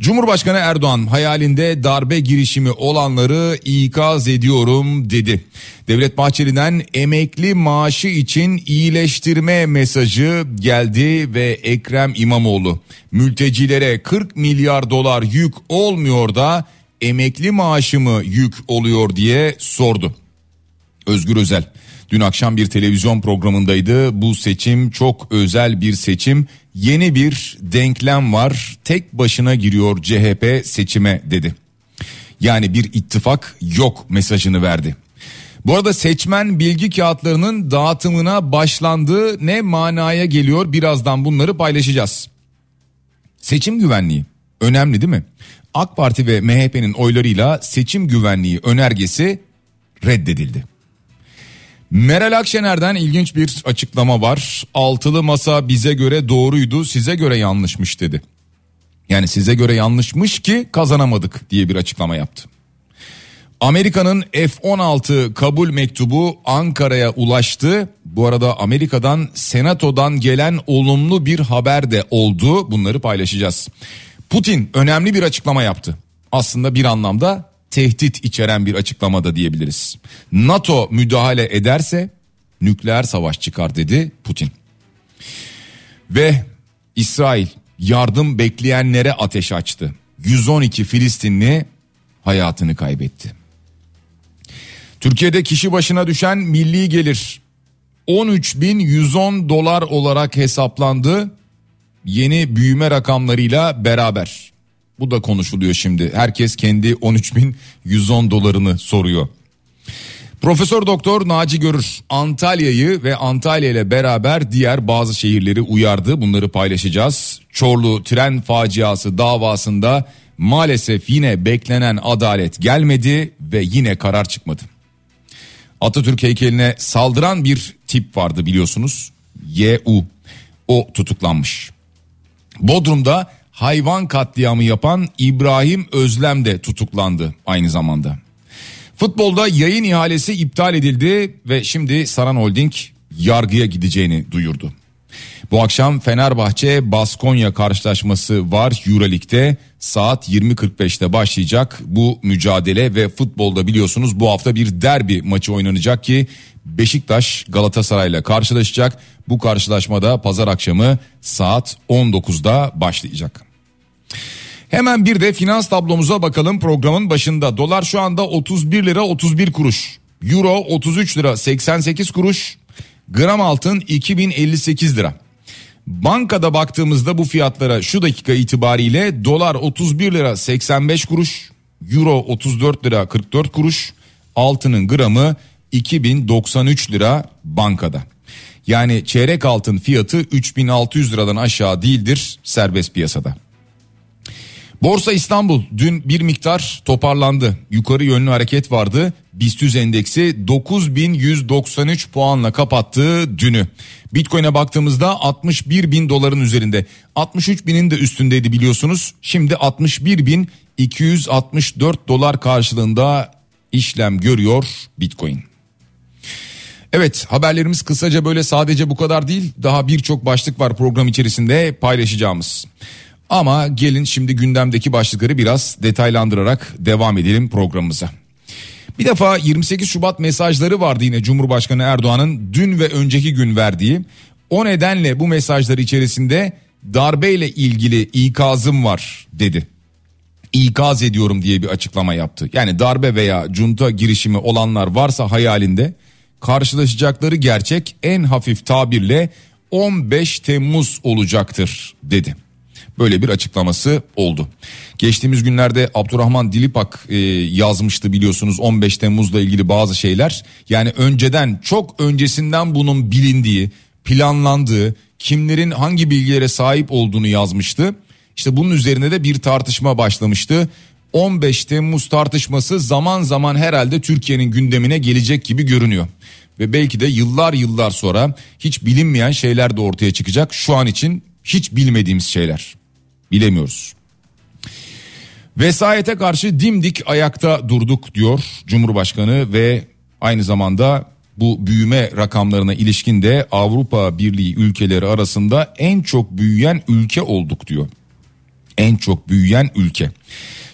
Cumhurbaşkanı Erdoğan hayalinde darbe girişimi olanları ikaz ediyorum dedi. Devlet Bahçeli'den emekli maaşı için iyileştirme mesajı geldi ve Ekrem İmamoğlu mültecilere 40 milyar dolar yük olmuyor da emekli maaşı mı yük oluyor diye sordu. Özgür Özel dün akşam bir televizyon programındaydı. Bu seçim çok özel bir seçim. Yeni bir denklem var. Tek başına giriyor CHP seçime dedi. Yani bir ittifak yok mesajını verdi. Bu arada seçmen bilgi kağıtlarının dağıtımına başlandığı ne manaya geliyor birazdan bunları paylaşacağız. Seçim güvenliği önemli değil mi? AK Parti ve MHP'nin oylarıyla seçim güvenliği önergesi reddedildi. Meral Akşener'den ilginç bir açıklama var. Altılı masa bize göre doğruydu, size göre yanlışmış dedi. Yani size göre yanlışmış ki kazanamadık diye bir açıklama yaptı. Amerika'nın F-16 kabul mektubu Ankara'ya ulaştı. Bu arada Amerika'dan Senato'dan gelen olumlu bir haber de oldu. Bunları paylaşacağız. Putin önemli bir açıklama yaptı. Aslında bir anlamda tehdit içeren bir açıklamada diyebiliriz. NATO müdahale ederse nükleer savaş çıkar dedi Putin. Ve İsrail yardım bekleyenlere ateş açtı. 112 Filistinli hayatını kaybetti. Türkiye'de kişi başına düşen milli gelir 13.110 dolar olarak hesaplandı. Yeni büyüme rakamlarıyla beraber. Bu da konuşuluyor şimdi. Herkes kendi 13.110 dolarını soruyor. Profesör Doktor Naci Görür Antalya'yı ve Antalya ile beraber diğer bazı şehirleri uyardı. Bunları paylaşacağız. Çorlu tren faciası davasında maalesef yine beklenen adalet gelmedi ve yine karar çıkmadı. Atatürk heykeline saldıran bir tip vardı biliyorsunuz. YU. O tutuklanmış. Bodrum'da hayvan katliamı yapan İbrahim Özlem de tutuklandı aynı zamanda. Futbolda yayın ihalesi iptal edildi ve şimdi Saran Holding yargıya gideceğini duyurdu. Bu akşam Fenerbahçe Baskonya karşılaşması var Euroleague'de saat 20.45'te başlayacak bu mücadele ve futbolda biliyorsunuz bu hafta bir derbi maçı oynanacak ki Beşiktaş Galatasaray'la karşılaşacak. Bu karşılaşmada pazar akşamı saat 19'da başlayacak. Hemen bir de finans tablomuza bakalım programın başında. Dolar şu anda 31 lira 31 kuruş. Euro 33 lira 88 kuruş. Gram altın 2058 lira. Bankada baktığımızda bu fiyatlara şu dakika itibariyle dolar 31 lira 85 kuruş, euro 34 lira 44 kuruş, altının gramı 2093 lira bankada. Yani çeyrek altın fiyatı 3600 liradan aşağı değildir serbest piyasada. Borsa İstanbul dün bir miktar toparlandı. Yukarı yönlü hareket vardı. BIST endeksi 9193 puanla kapattı dünü. Bitcoin'e baktığımızda 61 bin doların üzerinde. 63 binin de üstündeydi biliyorsunuz. Şimdi 61 bin 264 dolar karşılığında işlem görüyor Bitcoin. Evet haberlerimiz kısaca böyle sadece bu kadar değil daha birçok başlık var program içerisinde paylaşacağımız. Ama gelin şimdi gündemdeki başlıkları biraz detaylandırarak devam edelim programımıza. Bir defa 28 Şubat mesajları vardı yine Cumhurbaşkanı Erdoğan'ın dün ve önceki gün verdiği. O nedenle bu mesajlar içerisinde darbeyle ilgili ikazım var dedi. İkaz ediyorum diye bir açıklama yaptı. Yani darbe veya junta girişimi olanlar varsa hayalinde karşılaşacakları gerçek en hafif tabirle 15 Temmuz olacaktır dedi. Böyle bir açıklaması oldu. Geçtiğimiz günlerde Abdurrahman Dilipak e, yazmıştı biliyorsunuz 15 Temmuz'la ilgili bazı şeyler. Yani önceden çok öncesinden bunun bilindiği, planlandığı, kimlerin hangi bilgilere sahip olduğunu yazmıştı. İşte bunun üzerine de bir tartışma başlamıştı. 15 Temmuz tartışması zaman zaman herhalde Türkiye'nin gündemine gelecek gibi görünüyor. Ve belki de yıllar yıllar sonra hiç bilinmeyen şeyler de ortaya çıkacak. Şu an için hiç bilmediğimiz şeyler. Bilemiyoruz. Vesayete karşı dimdik ayakta durduk diyor Cumhurbaşkanı ve aynı zamanda bu büyüme rakamlarına ilişkin de Avrupa Birliği ülkeleri arasında en çok büyüyen ülke olduk diyor. En çok büyüyen ülke.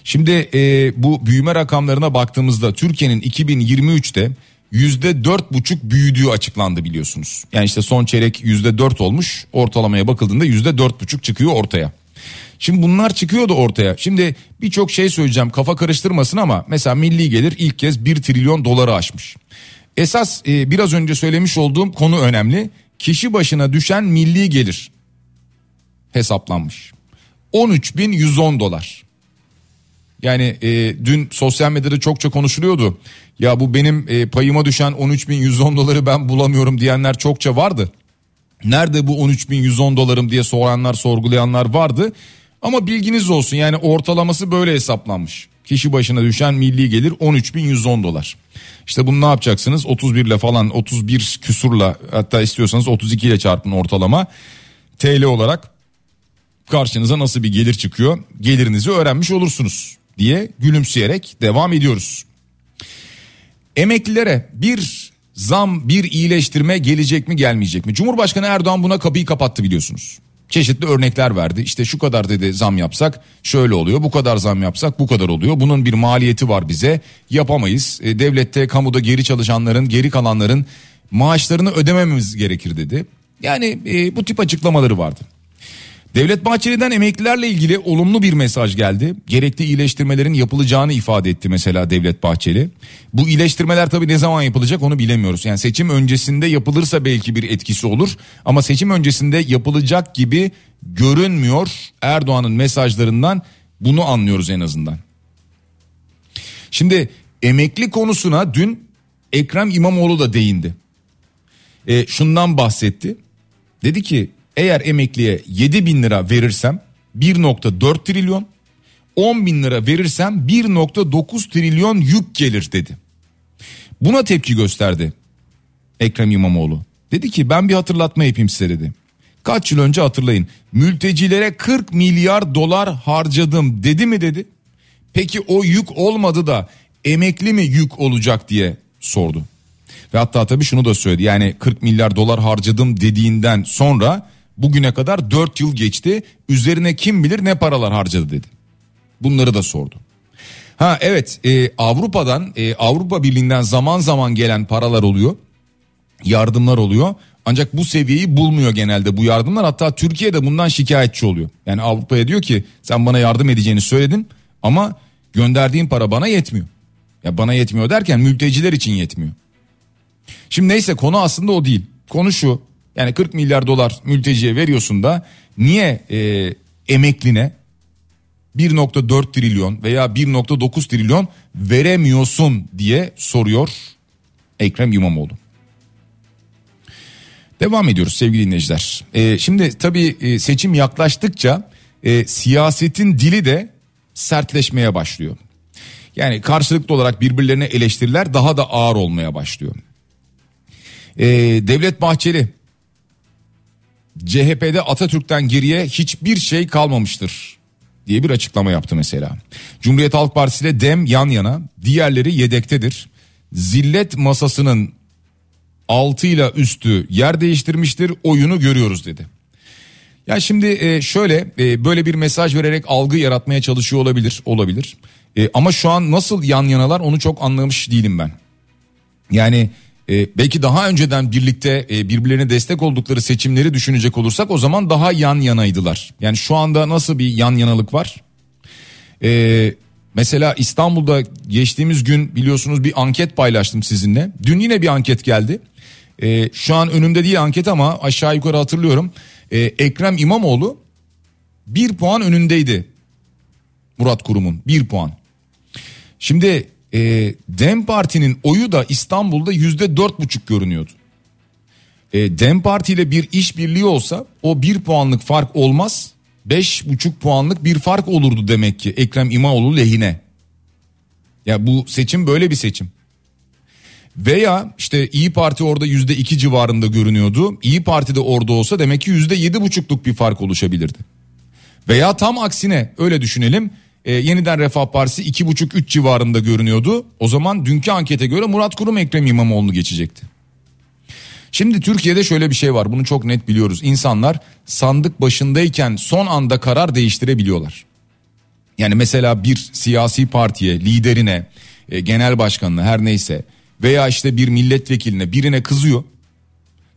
Şimdi e, bu büyüme rakamlarına baktığımızda Türkiye'nin 2023'te yüzde dört buçuk büyüdüğü açıklandı biliyorsunuz. Yani işte son çeyrek yüzde dört olmuş ortalamaya bakıldığında yüzde dört buçuk çıkıyor ortaya. Şimdi bunlar çıkıyordu ortaya. Şimdi birçok şey söyleyeceğim kafa karıştırmasın ama mesela milli gelir ilk kez 1 trilyon doları aşmış. Esas e, biraz önce söylemiş olduğum konu önemli. Kişi başına düşen milli gelir hesaplanmış. 13.110 dolar. Yani e, dün sosyal medyada çokça konuşuluyordu. Ya bu benim e, payıma düşen 13.110 doları ben bulamıyorum diyenler çokça vardı. Nerede bu 13.110 dolarım diye soranlar sorgulayanlar vardı. Ama bilginiz olsun yani ortalaması böyle hesaplanmış. Kişi başına düşen milli gelir 13.110 dolar. İşte bunu ne yapacaksınız 31 ile falan 31 küsurla hatta istiyorsanız 32 ile çarpın ortalama. TL olarak karşınıza nasıl bir gelir çıkıyor gelirinizi öğrenmiş olursunuz diye gülümseyerek devam ediyoruz. Emeklilere bir zam bir iyileştirme gelecek mi gelmeyecek mi? Cumhurbaşkanı Erdoğan buna kapıyı kapattı biliyorsunuz. Çeşitli örnekler verdi. İşte şu kadar dedi zam yapsak şöyle oluyor. Bu kadar zam yapsak bu kadar oluyor. Bunun bir maliyeti var bize. Yapamayız. E, devlette, kamuda geri çalışanların, geri kalanların maaşlarını ödememiz gerekir dedi. Yani e, bu tip açıklamaları vardı. Devlet Bahçeli'den emeklilerle ilgili olumlu bir mesaj geldi. Gerekli iyileştirmelerin yapılacağını ifade etti mesela Devlet Bahçeli. Bu iyileştirmeler tabii ne zaman yapılacak onu bilemiyoruz. Yani seçim öncesinde yapılırsa belki bir etkisi olur ama seçim öncesinde yapılacak gibi görünmüyor. Erdoğan'ın mesajlarından bunu anlıyoruz en azından. Şimdi emekli konusuna dün Ekrem İmamoğlu da değindi. E, şundan bahsetti. Dedi ki eğer emekliye 7 bin lira verirsem 1.4 trilyon 10 bin lira verirsem 1.9 trilyon yük gelir dedi. Buna tepki gösterdi Ekrem İmamoğlu. Dedi ki ben bir hatırlatma yapayım size dedi. Kaç yıl önce hatırlayın mültecilere 40 milyar dolar harcadım dedi mi dedi. Peki o yük olmadı da emekli mi yük olacak diye sordu. Ve hatta tabii şunu da söyledi yani 40 milyar dolar harcadım dediğinden sonra Bugüne kadar 4 yıl geçti. Üzerine kim bilir ne paralar harcadı dedi. Bunları da sordu. Ha evet e, Avrupa'dan e, Avrupa Birliği'nden zaman zaman gelen paralar oluyor. Yardımlar oluyor. Ancak bu seviyeyi bulmuyor genelde bu yardımlar. Hatta Türkiye de bundan şikayetçi oluyor. Yani Avrupa'ya diyor ki sen bana yardım edeceğini söyledin ama gönderdiğin para bana yetmiyor. Ya bana yetmiyor derken mülteciler için yetmiyor. Şimdi neyse konu aslında o değil. Konu şu yani 40 milyar dolar mülteciye veriyorsun da niye e, emekline 1.4 trilyon veya 1.9 trilyon veremiyorsun diye soruyor Ekrem İmamoğlu. Devam ediyoruz sevgili dinleyiciler. Ee, şimdi tabii e, seçim yaklaştıkça e, siyasetin dili de sertleşmeye başlıyor. Yani karşılıklı olarak birbirlerine eleştiriler daha da ağır olmaya başlıyor. Ee, Devlet Bahçeli CHP'de Atatürk'ten geriye hiçbir şey kalmamıştır diye bir açıklama yaptı mesela. Cumhuriyet Halk Partisi ile DEM yan yana, diğerleri yedektedir. Zillet masasının 6 ile üstü yer değiştirmiştir oyunu görüyoruz dedi. Ya şimdi e, şöyle e, böyle bir mesaj vererek algı yaratmaya çalışıyor olabilir olabilir. E, ama şu an nasıl yan yanalar onu çok anlamış değilim ben. Yani e, belki daha önceden birlikte e, birbirlerine destek oldukları seçimleri düşünecek olursak o zaman daha yan yanaydılar. Yani şu anda nasıl bir yan yanalık var? E, mesela İstanbul'da geçtiğimiz gün biliyorsunuz bir anket paylaştım sizinle. Dün yine bir anket geldi. E, şu an önümde değil anket ama aşağı yukarı hatırlıyorum. E, Ekrem İmamoğlu bir puan önündeydi Murat Kurum'un bir puan. Şimdi e, Dem Parti'nin oyu da İstanbul'da yüzde dört buçuk görünüyordu. E, Dem Parti ile bir işbirliği olsa o bir puanlık fark olmaz. Beş buçuk puanlık bir fark olurdu demek ki Ekrem İmamoğlu lehine. Ya bu seçim böyle bir seçim. Veya işte İyi Parti orada yüzde iki civarında görünüyordu. İyi Parti de orada olsa demek ki yüzde yedi buçukluk bir fark oluşabilirdi. Veya tam aksine öyle düşünelim. E, yeniden Refah Partisi iki buçuk üç civarında görünüyordu. O zaman dünkü ankete göre Murat Kurum Ekrem İmamoğlu'nu geçecekti. Şimdi Türkiye'de şöyle bir şey var bunu çok net biliyoruz. İnsanlar sandık başındayken son anda karar değiştirebiliyorlar. Yani mesela bir siyasi partiye, liderine, e, genel başkanına her neyse veya işte bir milletvekiline birine kızıyor.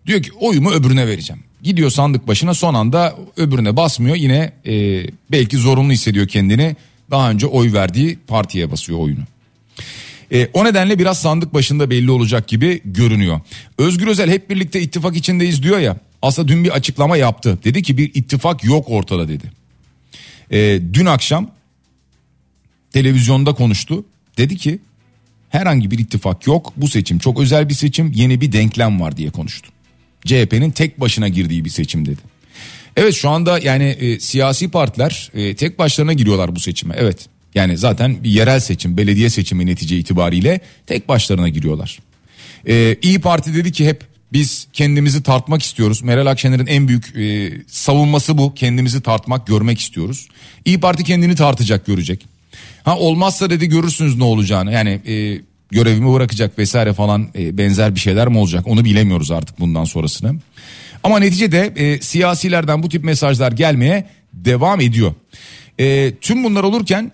Diyor ki oyumu öbürüne vereceğim. Gidiyor sandık başına son anda öbürüne basmıyor yine e, belki zorunlu hissediyor kendini. Daha önce oy verdiği partiye basıyor oyunu. E, o nedenle biraz sandık başında belli olacak gibi görünüyor. Özgür Özel hep birlikte ittifak içindeyiz diyor ya. Aslında dün bir açıklama yaptı. Dedi ki bir ittifak yok ortada dedi. E, dün akşam televizyonda konuştu. Dedi ki herhangi bir ittifak yok. Bu seçim çok özel bir seçim. Yeni bir denklem var diye konuştu. CHP'nin tek başına girdiği bir seçim dedi. Evet şu anda yani e, siyasi partiler e, tek başlarına giriyorlar bu seçime. Evet yani zaten bir yerel seçim, belediye seçimi netice itibariyle tek başlarına giriyorlar. Ee, İyi Parti dedi ki hep biz kendimizi tartmak istiyoruz. Meral Akşener'in en büyük e, savunması bu. Kendimizi tartmak, görmek istiyoruz. İyi Parti kendini tartacak, görecek. Ha olmazsa dedi görürsünüz ne olacağını. Yani e, görevimi bırakacak vesaire falan e, benzer bir şeyler mi olacak? Onu bilemiyoruz artık bundan sonrasını. Ama neticede e, siyasilerden bu tip mesajlar gelmeye devam ediyor. E, tüm bunlar olurken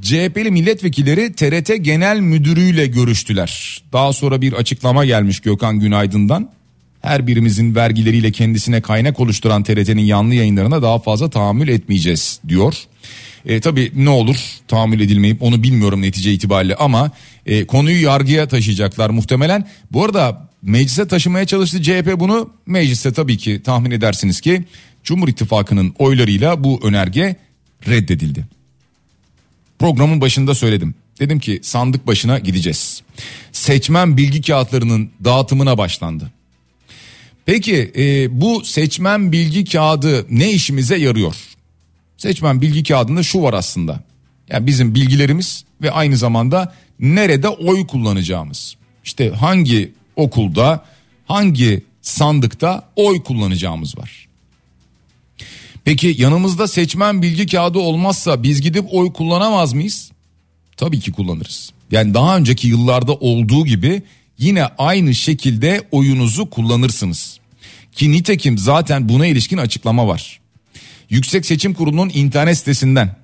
CHP'li milletvekilleri TRT Genel Müdürü'yle görüştüler. Daha sonra bir açıklama gelmiş Gökhan Günaydın'dan. Her birimizin vergileriyle kendisine kaynak oluşturan TRT'nin yanlı yayınlarına daha fazla tahammül etmeyeceğiz diyor. E, tabii ne olur tahammül edilmeyip onu bilmiyorum netice itibariyle ama e, konuyu yargıya taşıyacaklar muhtemelen. Bu arada meclise taşımaya çalıştı CHP bunu mecliste tabii ki tahmin edersiniz ki Cumhur İttifakı'nın oylarıyla bu önerge reddedildi. Programın başında söyledim. Dedim ki sandık başına gideceğiz. Seçmen bilgi kağıtlarının dağıtımına başlandı. Peki e, bu seçmen bilgi kağıdı ne işimize yarıyor? Seçmen bilgi kağıdında şu var aslında. Yani bizim bilgilerimiz ve aynı zamanda nerede oy kullanacağımız. İşte hangi okulda, hangi sandıkta oy kullanacağımız var. Peki yanımızda seçmen bilgi kağıdı olmazsa biz gidip oy kullanamaz mıyız? Tabii ki kullanırız. Yani daha önceki yıllarda olduğu gibi yine aynı şekilde oyunuzu kullanırsınız. Ki nitekim zaten buna ilişkin açıklama var. Yüksek Seçim Kurulu'nun internet sitesinden,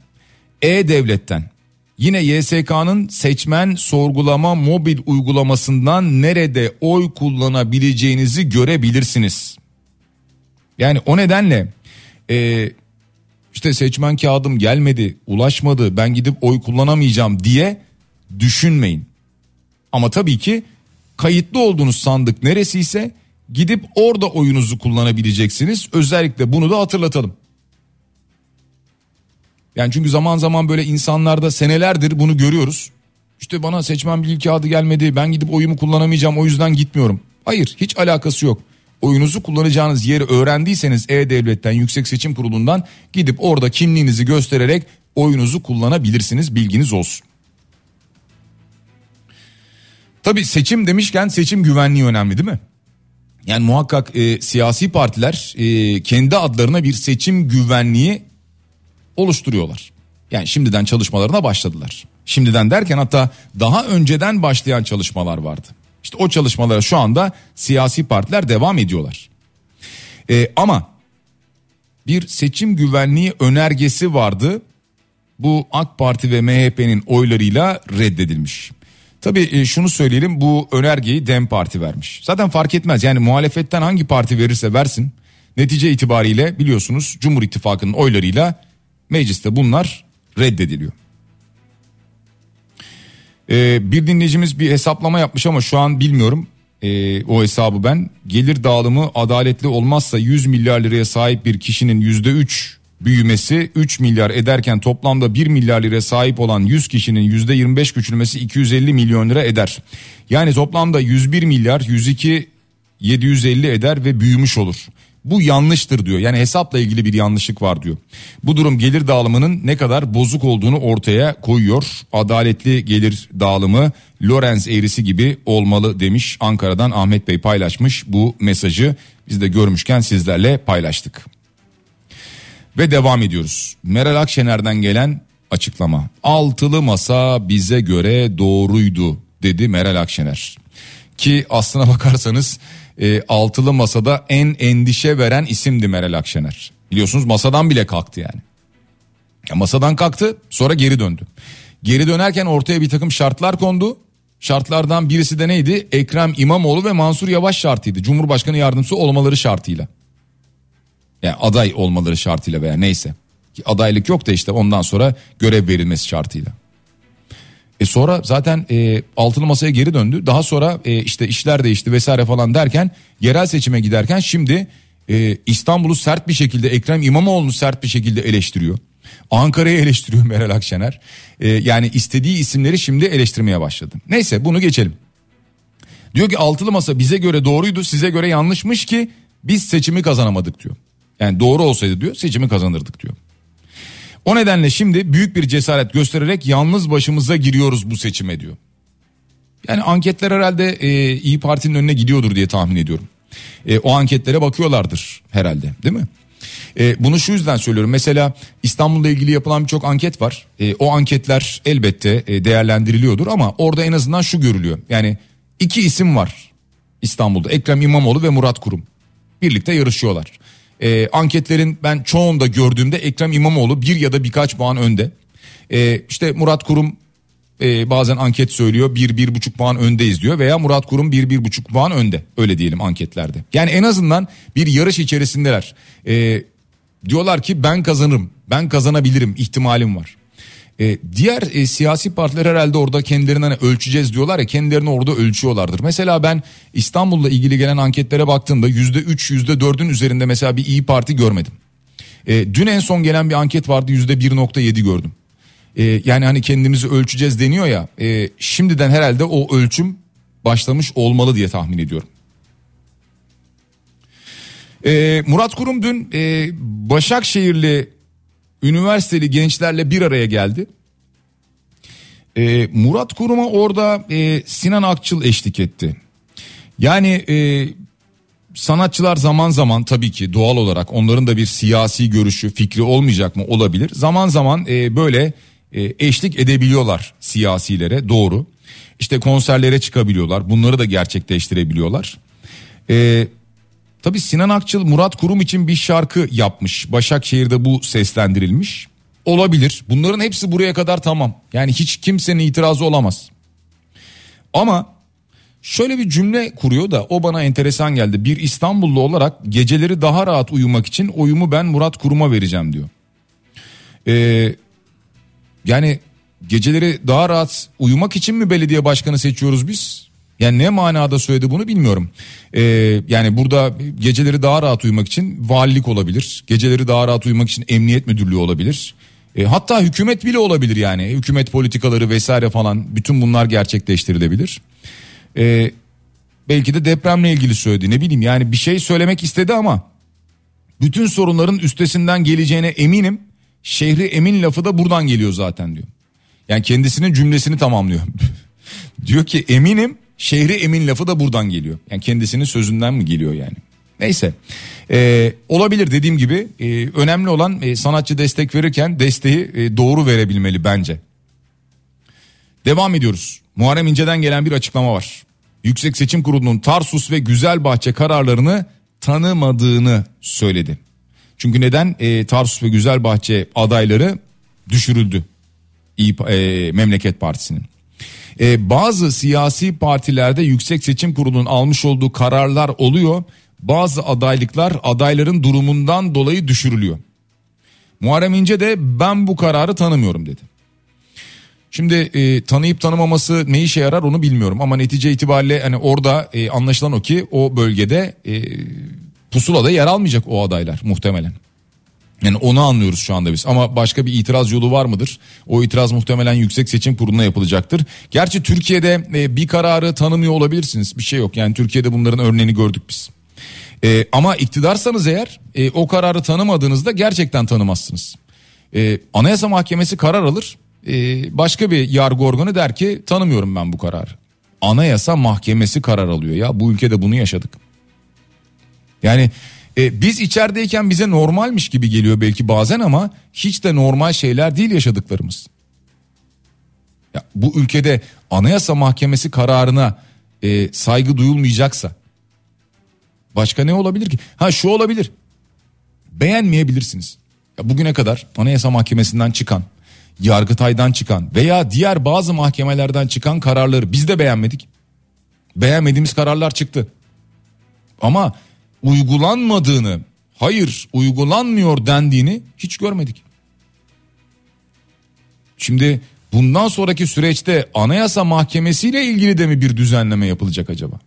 E-Devlet'ten, yine YSK'nın seçmen sorgulama mobil uygulamasından nerede oy kullanabileceğinizi görebilirsiniz. Yani o nedenle e, işte seçmen kağıdım gelmedi, ulaşmadı, ben gidip oy kullanamayacağım diye düşünmeyin. Ama tabii ki kayıtlı olduğunuz sandık neresiyse gidip orada oyunuzu kullanabileceksiniz. Özellikle bunu da hatırlatalım. Yani çünkü zaman zaman böyle insanlarda senelerdir bunu görüyoruz. İşte bana seçmen bilgi kağıdı gelmedi ben gidip oyumu kullanamayacağım o yüzden gitmiyorum. Hayır hiç alakası yok. Oyunuzu kullanacağınız yeri öğrendiyseniz E-Devlet'ten Yüksek Seçim Kurulu'ndan gidip orada kimliğinizi göstererek oyunuzu kullanabilirsiniz bilginiz olsun. Tabi seçim demişken seçim güvenliği önemli değil mi? Yani muhakkak e, siyasi partiler e, kendi adlarına bir seçim güvenliği oluşturuyorlar. Yani şimdiden çalışmalarına başladılar. Şimdiden derken hatta daha önceden başlayan çalışmalar vardı. İşte o çalışmalara şu anda siyasi partiler devam ediyorlar. Ee, ama bir seçim güvenliği önergesi vardı. Bu AK Parti ve MHP'nin oylarıyla reddedilmiş. Tabii e, şunu söyleyelim bu önergeyi DEM Parti vermiş. Zaten fark etmez yani muhalefetten hangi parti verirse versin netice itibariyle biliyorsunuz Cumhur İttifakı'nın oylarıyla mecliste bunlar reddediliyor. Ee, bir dinleyicimiz bir hesaplama yapmış ama şu an bilmiyorum e, o hesabı ben. Gelir dağılımı adaletli olmazsa 100 milyar liraya sahip bir kişinin %3 büyümesi 3 milyar ederken toplamda 1 milyar liraya sahip olan 100 kişinin %25 küçülmesi 250 milyon lira eder. Yani toplamda 101 milyar 102 750 eder ve büyümüş olur. Bu yanlıştır diyor. Yani hesapla ilgili bir yanlışlık var diyor. Bu durum gelir dağılımının ne kadar bozuk olduğunu ortaya koyuyor. Adaletli gelir dağılımı Lorenz eğrisi gibi olmalı demiş. Ankara'dan Ahmet Bey paylaşmış bu mesajı. Biz de görmüşken sizlerle paylaştık. Ve devam ediyoruz. Meral Akşener'den gelen açıklama. Altılı masa bize göre doğruydu dedi Meral Akşener. Ki aslına bakarsanız e, altılı masada en endişe veren isimdi Meral Akşener. Biliyorsunuz masadan bile kalktı yani. Ya masadan kalktı sonra geri döndü. Geri dönerken ortaya bir takım şartlar kondu. Şartlardan birisi de neydi? Ekrem İmamoğlu ve Mansur Yavaş şartıydı. Cumhurbaşkanı yardımcısı olmaları şartıyla. Yani aday olmaları şartıyla veya neyse. Ki adaylık yok da işte ondan sonra görev verilmesi şartıyla. E sonra zaten e, altılı masaya geri döndü. Daha sonra e, işte işler değişti vesaire falan derken yerel seçime giderken şimdi e, İstanbul'u sert bir şekilde Ekrem İmamoğlu'nu sert bir şekilde eleştiriyor. Ankara'yı eleştiriyor Meral Akşener. E, yani istediği isimleri şimdi eleştirmeye başladı. Neyse bunu geçelim. Diyor ki altılı masa bize göre doğruydu size göre yanlışmış ki biz seçimi kazanamadık diyor. Yani doğru olsaydı diyor seçimi kazanırdık diyor. O nedenle şimdi büyük bir cesaret göstererek yalnız başımıza giriyoruz bu seçime diyor. Yani anketler herhalde e, İyi Parti'nin önüne gidiyordur diye tahmin ediyorum. E, o anketlere bakıyorlardır herhalde değil mi? E, bunu şu yüzden söylüyorum. Mesela İstanbul'la ilgili yapılan birçok anket var. E, o anketler elbette e, değerlendiriliyordur ama orada en azından şu görülüyor. Yani iki isim var İstanbul'da. Ekrem İmamoğlu ve Murat Kurum. Birlikte yarışıyorlar. E, anketlerin ben çoğunda gördüğümde Ekrem İmamoğlu bir ya da birkaç puan önde. E, işte Murat Kurum e, bazen anket söylüyor bir bir buçuk puan öndeyiz diyor veya Murat Kurum bir bir buçuk puan önde öyle diyelim anketlerde. Yani en azından bir yarış içerisindeler. E, diyorlar ki ben kazanırım ben kazanabilirim ihtimalim var. E, diğer e, siyasi partiler herhalde orada kendilerini hani ölçeceğiz diyorlar ya kendilerini orada ölçüyorlardır. Mesela ben İstanbul'la ilgili gelen anketlere baktığımda yüzde üç yüzde dördün üzerinde mesela bir iyi Parti görmedim. E, dün en son gelen bir anket vardı yüzde bir nokta yedi gördüm. E, yani hani kendimizi ölçeceğiz deniyor ya e, şimdiden herhalde o ölçüm başlamış olmalı diye tahmin ediyorum. E, Murat Kurum dün e, Başakşehirli üniversiteli gençlerle bir araya geldi. E, Murat Kurum'a orada e, Sinan Akçıl eşlik etti. Yani e, sanatçılar zaman zaman tabii ki doğal olarak onların da bir siyasi görüşü fikri olmayacak mı olabilir. Zaman zaman e, böyle e, eşlik edebiliyorlar siyasilere doğru. İşte konserlere çıkabiliyorlar bunları da gerçekleştirebiliyorlar. E, Tabii Sinan Akçıl Murat Kurum için bir şarkı yapmış. Başakşehir'de bu seslendirilmiş. Olabilir. Bunların hepsi buraya kadar tamam. Yani hiç kimsenin itirazı olamaz. Ama şöyle bir cümle kuruyor da o bana enteresan geldi. Bir İstanbullu olarak geceleri daha rahat uyumak için oyumu ben Murat Kurum'a vereceğim diyor. Ee, yani geceleri daha rahat uyumak için mi belediye başkanı seçiyoruz biz? Yani ne manada söyledi bunu bilmiyorum. Ee, yani burada geceleri daha rahat uyumak için valilik olabilir. Geceleri daha rahat uyumak için emniyet müdürlüğü olabilir. E, hatta hükümet bile olabilir yani. Hükümet politikaları vesaire falan bütün bunlar gerçekleştirilebilir. E, belki de depremle ilgili söyledi ne bileyim yani bir şey söylemek istedi ama bütün sorunların üstesinden geleceğine eminim. Şehri emin lafı da buradan geliyor zaten diyor. Yani kendisinin cümlesini tamamlıyor. diyor ki eminim Şehri emin lafı da buradan geliyor. Yani kendisinin sözünden mi geliyor yani? Neyse ee, olabilir dediğim gibi e, önemli olan e, sanatçı destek verirken desteği e, doğru verebilmeli bence. Devam ediyoruz. Muharrem İnce'den gelen bir açıklama var. Yüksek Seçim Kurulu'nun Tarsus ve Güzelbahçe kararlarını tanımadığını söyledi. Çünkü neden? E, Tarsus ve Güzelbahçe adayları düşürüldü. İyi, e, Memleket Partisi'nin. E, bazı siyasi partilerde Yüksek Seçim Kurulu'nun almış olduğu kararlar oluyor. Bazı adaylıklar adayların durumundan dolayı düşürülüyor. Muharrem İnce de ben bu kararı tanımıyorum dedi. Şimdi e, tanıyıp tanımaması ne işe yarar onu bilmiyorum ama netice itibariyle hani orada e, anlaşılan o ki o bölgede e, pusulada yer almayacak o adaylar muhtemelen. Yani onu anlıyoruz şu anda biz ama başka bir itiraz yolu var mıdır? O itiraz muhtemelen Yüksek Seçim Kurulu'na yapılacaktır. Gerçi Türkiye'de e, bir kararı tanımıyor olabilirsiniz bir şey yok yani Türkiye'de bunların örneğini gördük biz. E, ama iktidarsanız eğer e, o kararı tanımadığınızda gerçekten tanımazsınız. E, Anayasa Mahkemesi karar alır e, başka bir yargı organı der ki tanımıyorum ben bu kararı. Anayasa Mahkemesi karar alıyor ya bu ülkede bunu yaşadık. Yani e, biz içerideyken bize normalmiş gibi geliyor belki bazen ama hiç de normal şeyler değil yaşadıklarımız. Ya, bu ülkede Anayasa Mahkemesi kararına e, saygı duyulmayacaksa başka ne olabilir ki? Ha şu olabilir. Beğenmeyebilirsiniz. Ya, bugüne kadar Anayasa Mahkemesi'nden çıkan, Yargıtay'dan çıkan veya diğer bazı mahkemelerden çıkan kararları biz de beğenmedik. Beğenmediğimiz kararlar çıktı. Ama uygulanmadığını, hayır uygulanmıyor dendiğini hiç görmedik. Şimdi bundan sonraki süreçte Anayasa Mahkemesi ile ilgili de mi bir düzenleme yapılacak acaba?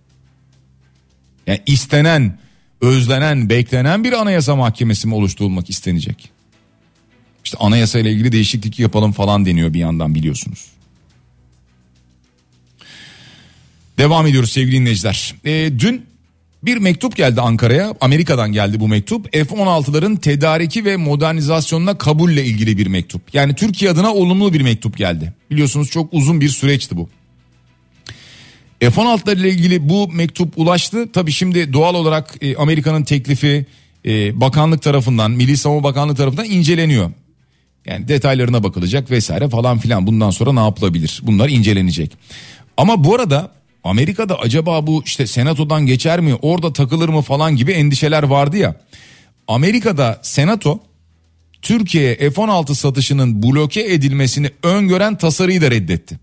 Yani istenen, özlenen, beklenen bir Anayasa Mahkemesi mi oluşturulmak istenecek? İşte anayasa ile ilgili değişiklik yapalım falan deniyor bir yandan biliyorsunuz. Devam ediyoruz sevgili dinleyiciler. E, dün bir mektup geldi Ankara'ya. Amerika'dan geldi bu mektup. F-16'ların tedariki ve modernizasyonuna kabulle ilgili bir mektup. Yani Türkiye adına olumlu bir mektup geldi. Biliyorsunuz çok uzun bir süreçti bu. F-16'lar ile ilgili bu mektup ulaştı. Tabi şimdi doğal olarak e, Amerika'nın teklifi e, bakanlık tarafından, Milli Savunma Bakanlığı tarafından inceleniyor. Yani detaylarına bakılacak vesaire falan filan bundan sonra ne yapılabilir? Bunlar incelenecek. Ama bu arada Amerika'da acaba bu işte senatodan geçer mi orada takılır mı falan gibi endişeler vardı ya. Amerika'da senato Türkiye'ye F-16 satışının bloke edilmesini öngören tasarıyı da reddetti.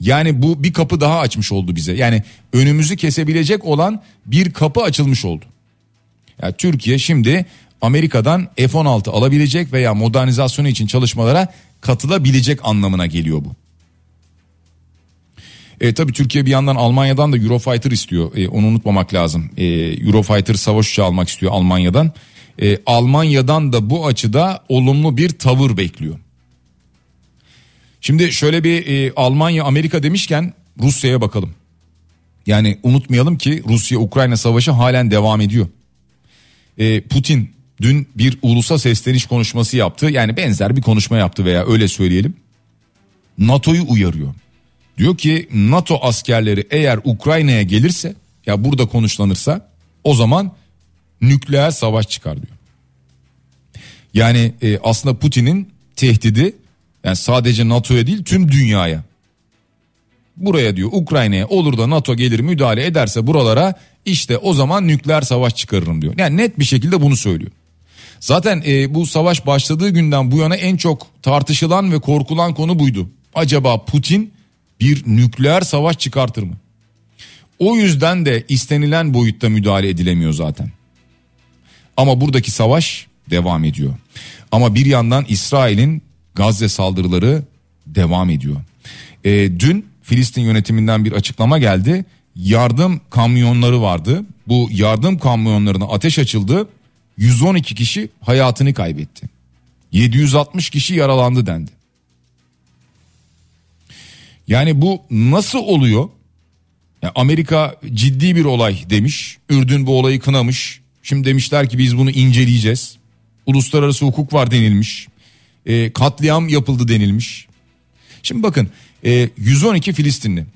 Yani bu bir kapı daha açmış oldu bize. Yani önümüzü kesebilecek olan bir kapı açılmış oldu. Yani Türkiye şimdi Amerika'dan F-16 alabilecek veya modernizasyonu için çalışmalara katılabilecek anlamına geliyor bu. E, tabii Türkiye bir yandan Almanya'dan da Eurofighter istiyor. E, onu unutmamak lazım. E, Eurofighter savaş uçağı almak istiyor Almanya'dan. E, Almanya'dan da bu açıda olumlu bir tavır bekliyor. Şimdi şöyle bir e, Almanya Amerika demişken Rusya'ya bakalım. Yani unutmayalım ki Rusya-Ukrayna savaşı halen devam ediyor. E, Putin dün bir ulusa sesleniş konuşması yaptı. Yani benzer bir konuşma yaptı veya öyle söyleyelim. NATO'yu uyarıyor. Diyor ki NATO askerleri eğer Ukrayna'ya gelirse ya burada konuşlanırsa o zaman nükleer savaş çıkar diyor. Yani e, aslında Putin'in tehdidi yani sadece NATO'ya değil tüm dünyaya. Buraya diyor Ukrayna'ya olur da NATO gelir müdahale ederse buralara işte o zaman nükleer savaş çıkarırım diyor. Yani net bir şekilde bunu söylüyor. Zaten e, bu savaş başladığı günden bu yana en çok tartışılan ve korkulan konu buydu. Acaba Putin bir nükleer savaş çıkartır mı? O yüzden de istenilen boyutta müdahale edilemiyor zaten. Ama buradaki savaş devam ediyor. Ama bir yandan İsrail'in Gazze saldırıları devam ediyor. E, dün Filistin yönetiminden bir açıklama geldi. Yardım kamyonları vardı. Bu yardım kamyonlarına ateş açıldı 112 kişi hayatını kaybetti. 760 kişi yaralandı dendi. Yani bu nasıl oluyor? Yani Amerika ciddi bir olay demiş. Ürdün bu olayı kınamış. Şimdi demişler ki biz bunu inceleyeceğiz. Uluslararası hukuk var denilmiş. E, katliam yapıldı denilmiş. Şimdi bakın e, 112 Filistinli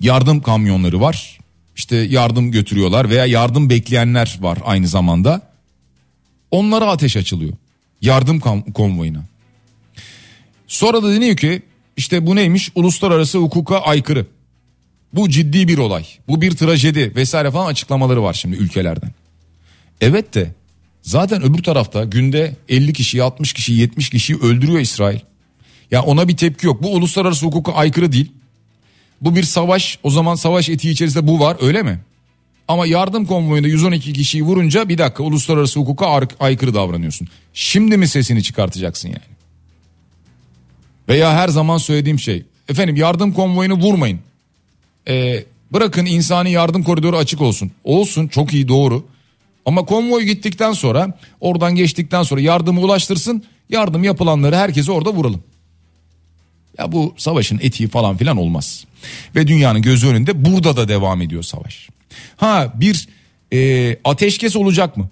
yardım kamyonları var. İşte yardım götürüyorlar veya yardım bekleyenler var aynı zamanda. Onlara ateş açılıyor. Yardım konvoyuna. Sonra da deniyor ki işte bu neymiş? Uluslararası hukuka aykırı. Bu ciddi bir olay. Bu bir trajedi vesaire falan açıklamaları var şimdi ülkelerden. Evet de zaten öbür tarafta günde 50 kişi, 60 kişi, 70 kişiyi öldürüyor İsrail. Ya ona bir tepki yok. Bu uluslararası hukuka aykırı değil. Bu bir savaş. O zaman savaş etiği içerisinde bu var öyle mi? Ama yardım konvoyunda 112 kişiyi vurunca bir dakika uluslararası hukuka aykırı davranıyorsun. Şimdi mi sesini çıkartacaksın yani? Veya her zaman söylediğim şey. Efendim yardım konvoyunu vurmayın. Ee, bırakın insani yardım koridoru açık olsun. Olsun çok iyi doğru. Ama konvoy gittikten sonra oradan geçtikten sonra yardımı ulaştırsın. Yardım yapılanları herkese orada vuralım. Ya bu savaşın etiği falan filan olmaz. Ve dünyanın gözü önünde burada da devam ediyor savaş. Ha bir e, ateşkes olacak mı?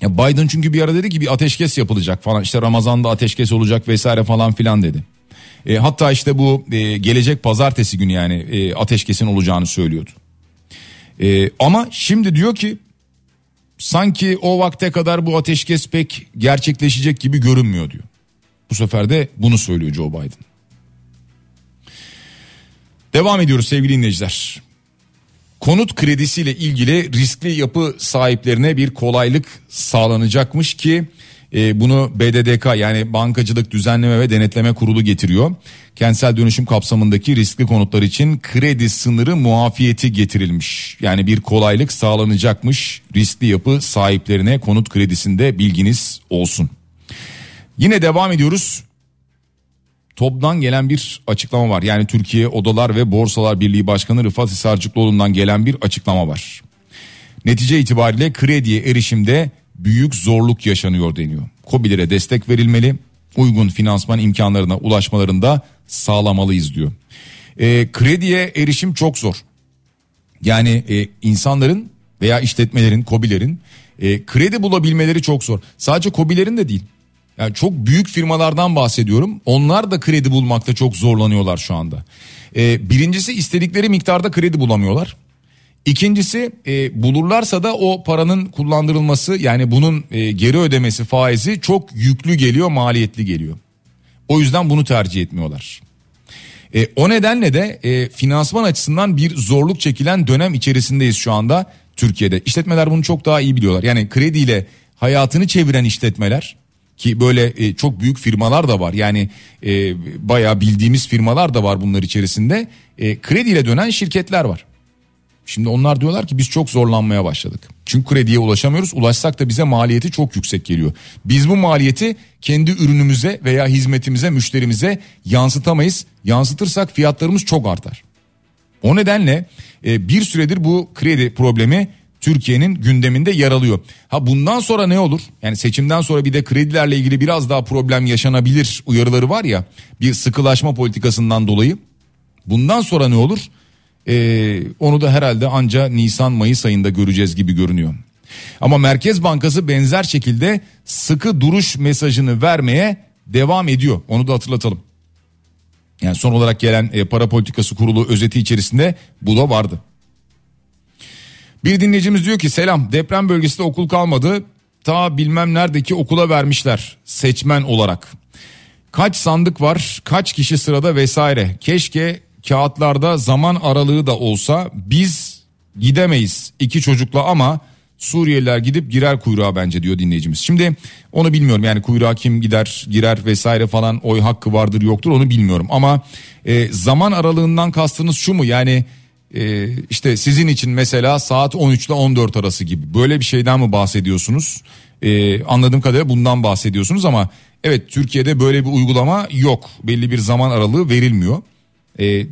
Ya Biden çünkü bir ara dedi ki bir ateşkes yapılacak falan işte Ramazan'da ateşkes olacak vesaire falan filan dedi. E, hatta işte bu e, gelecek pazartesi günü yani e, ateşkesin olacağını söylüyordu. E, ama şimdi diyor ki sanki o vakte kadar bu ateşkes pek gerçekleşecek gibi görünmüyor diyor. Bu sefer de bunu söylüyor Joe Biden. Devam ediyoruz sevgili dinleyiciler. Konut kredisiyle ilgili riskli yapı sahiplerine bir kolaylık sağlanacakmış ki e, bunu BDDK yani Bankacılık Düzenleme ve Denetleme Kurulu getiriyor. Kentsel dönüşüm kapsamındaki riskli konutlar için kredi sınırı muafiyeti getirilmiş. Yani bir kolaylık sağlanacakmış riskli yapı sahiplerine konut kredisinde bilginiz olsun. Yine devam ediyoruz. TOB'dan gelen bir açıklama var. Yani Türkiye Odalar ve Borsalar Birliği Başkanı Rıfat Hisarcıklıoğlu'ndan gelen bir açıklama var. Netice itibariyle krediye erişimde büyük zorluk yaşanıyor deniyor. KOBİ'lere destek verilmeli, uygun finansman imkanlarına ulaşmalarında sağlamalıyız diyor. E, krediye erişim çok zor. Yani e, insanların veya işletmelerin, KOBİ'lerin e, kredi bulabilmeleri çok zor. Sadece KOBİ'lerin de değil. Yani çok büyük firmalardan bahsediyorum. Onlar da kredi bulmakta çok zorlanıyorlar şu anda. Ee, birincisi istedikleri miktarda kredi bulamıyorlar. İkincisi e, bulurlarsa da o paranın kullandırılması yani bunun e, geri ödemesi faizi çok yüklü geliyor maliyetli geliyor. O yüzden bunu tercih etmiyorlar. E, o nedenle de e, finansman açısından bir zorluk çekilen dönem içerisindeyiz şu anda Türkiye'de. İşletmeler bunu çok daha iyi biliyorlar. Yani krediyle hayatını çeviren işletmeler ki böyle e, çok büyük firmalar da var yani e, bayağı bildiğimiz firmalar da var bunlar içerisinde e, krediyle dönen şirketler var. Şimdi onlar diyorlar ki biz çok zorlanmaya başladık. Çünkü krediye ulaşamıyoruz. Ulaşsak da bize maliyeti çok yüksek geliyor. Biz bu maliyeti kendi ürünümüze veya hizmetimize, müşterimize yansıtamayız. Yansıtırsak fiyatlarımız çok artar. O nedenle e, bir süredir bu kredi problemi Türkiye'nin gündeminde yer alıyor. Ha bundan sonra ne olur? Yani seçimden sonra bir de kredilerle ilgili biraz daha problem yaşanabilir uyarıları var ya bir sıkılaşma politikasından dolayı. Bundan sonra ne olur? Ee, onu da herhalde anca Nisan Mayıs ayında göreceğiz gibi görünüyor. Ama Merkez Bankası benzer şekilde sıkı duruş mesajını vermeye devam ediyor. Onu da hatırlatalım. Yani son olarak gelen e, para politikası kurulu özeti içerisinde bu da vardı. Bir dinleyicimiz diyor ki selam deprem bölgesinde okul kalmadı. Ta bilmem neredeki okula vermişler seçmen olarak. Kaç sandık var kaç kişi sırada vesaire. Keşke kağıtlarda zaman aralığı da olsa biz gidemeyiz iki çocukla ama Suriyeliler gidip girer kuyruğa bence diyor dinleyicimiz. Şimdi onu bilmiyorum yani kuyruğa kim gider girer vesaire falan oy hakkı vardır yoktur onu bilmiyorum. Ama e, zaman aralığından kastınız şu mu yani e, işte sizin için mesela saat 13 ile 14 arası gibi böyle bir şeyden mi bahsediyorsunuz? E, anladığım kadarıyla bundan bahsediyorsunuz ama evet Türkiye'de böyle bir uygulama yok. Belli bir zaman aralığı verilmiyor. E,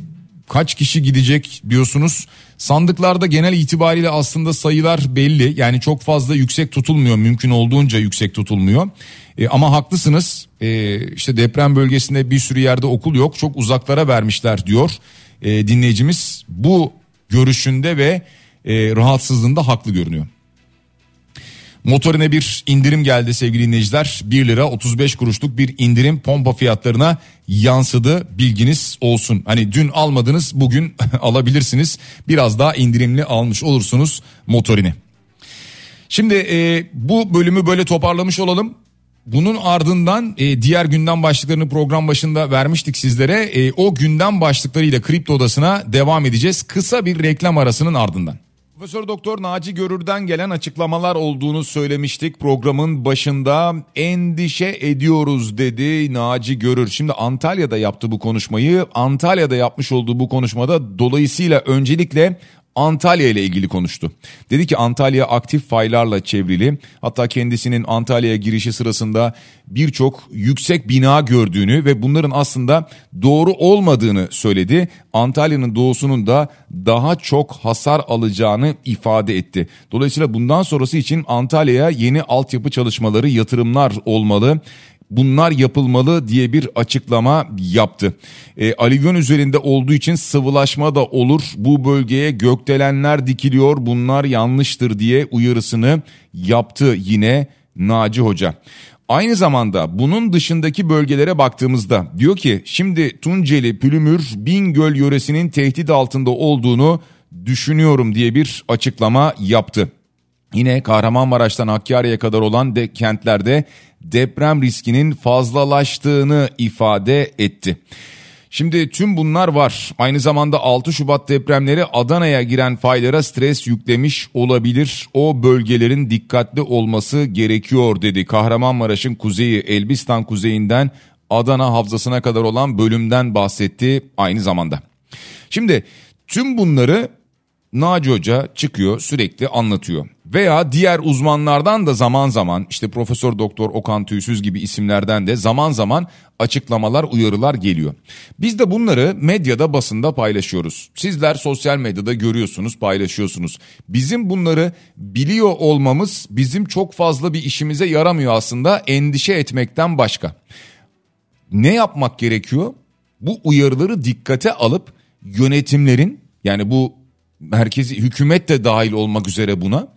kaç kişi gidecek diyorsunuz. Sandıklarda genel itibariyle aslında sayılar belli. Yani çok fazla yüksek tutulmuyor. Mümkün olduğunca yüksek tutulmuyor. E, ama haklısınız. E, işte deprem bölgesinde bir sürü yerde okul yok. Çok uzaklara vermişler diyor e, dinleyicimiz bu görüşünde ve e, rahatsızlığında haklı görünüyor. Motorine bir indirim geldi sevgili dinleyiciler. 1 lira 35 kuruşluk bir indirim pompa fiyatlarına yansıdı. Bilginiz olsun. Hani dün almadınız bugün alabilirsiniz. Biraz daha indirimli almış olursunuz motorini. Şimdi e, bu bölümü böyle toparlamış olalım. Bunun ardından e, diğer gündem başlıklarını program başında vermiştik sizlere. E, o gündem başlıklarıyla Kripto Odası'na devam edeceğiz. Kısa bir reklam arasının ardından. Profesör Doktor Naci Görür'den gelen açıklamalar olduğunu söylemiştik programın başında. Endişe ediyoruz dedi Naci Görür. Şimdi Antalya'da yaptı bu konuşmayı. Antalya'da yapmış olduğu bu konuşmada dolayısıyla öncelikle Antalya ile ilgili konuştu. Dedi ki Antalya aktif faylarla çevrili. Hatta kendisinin Antalya'ya girişi sırasında birçok yüksek bina gördüğünü ve bunların aslında doğru olmadığını söyledi. Antalya'nın doğusunun da daha çok hasar alacağını ifade etti. Dolayısıyla bundan sonrası için Antalya'ya yeni altyapı çalışmaları, yatırımlar olmalı bunlar yapılmalı diye bir açıklama yaptı. E, alüvyon üzerinde olduğu için sıvılaşma da olur. Bu bölgeye gökdelenler dikiliyor bunlar yanlıştır diye uyarısını yaptı yine Naci Hoca. Aynı zamanda bunun dışındaki bölgelere baktığımızda diyor ki şimdi Tunceli, Pülümür, Bingöl yöresinin tehdit altında olduğunu düşünüyorum diye bir açıklama yaptı. Yine Kahramanmaraş'tan Hakkari'ye kadar olan de kentlerde deprem riskinin fazlalaştığını ifade etti. Şimdi tüm bunlar var. Aynı zamanda 6 Şubat depremleri Adana'ya giren faylara stres yüklemiş olabilir. O bölgelerin dikkatli olması gerekiyor dedi. Kahramanmaraş'ın kuzeyi Elbistan kuzeyinden Adana havzasına kadar olan bölümden bahsetti aynı zamanda. Şimdi tüm bunları Naci Hoca çıkıyor sürekli anlatıyor. Veya diğer uzmanlardan da zaman zaman işte Profesör Doktor Okan Tüysüz gibi isimlerden de zaman zaman açıklamalar, uyarılar geliyor. Biz de bunları medyada, basında paylaşıyoruz. Sizler sosyal medyada görüyorsunuz, paylaşıyorsunuz. Bizim bunları biliyor olmamız bizim çok fazla bir işimize yaramıyor aslında endişe etmekten başka. Ne yapmak gerekiyor? Bu uyarıları dikkate alıp yönetimlerin yani bu merkezi hükümet de dahil olmak üzere buna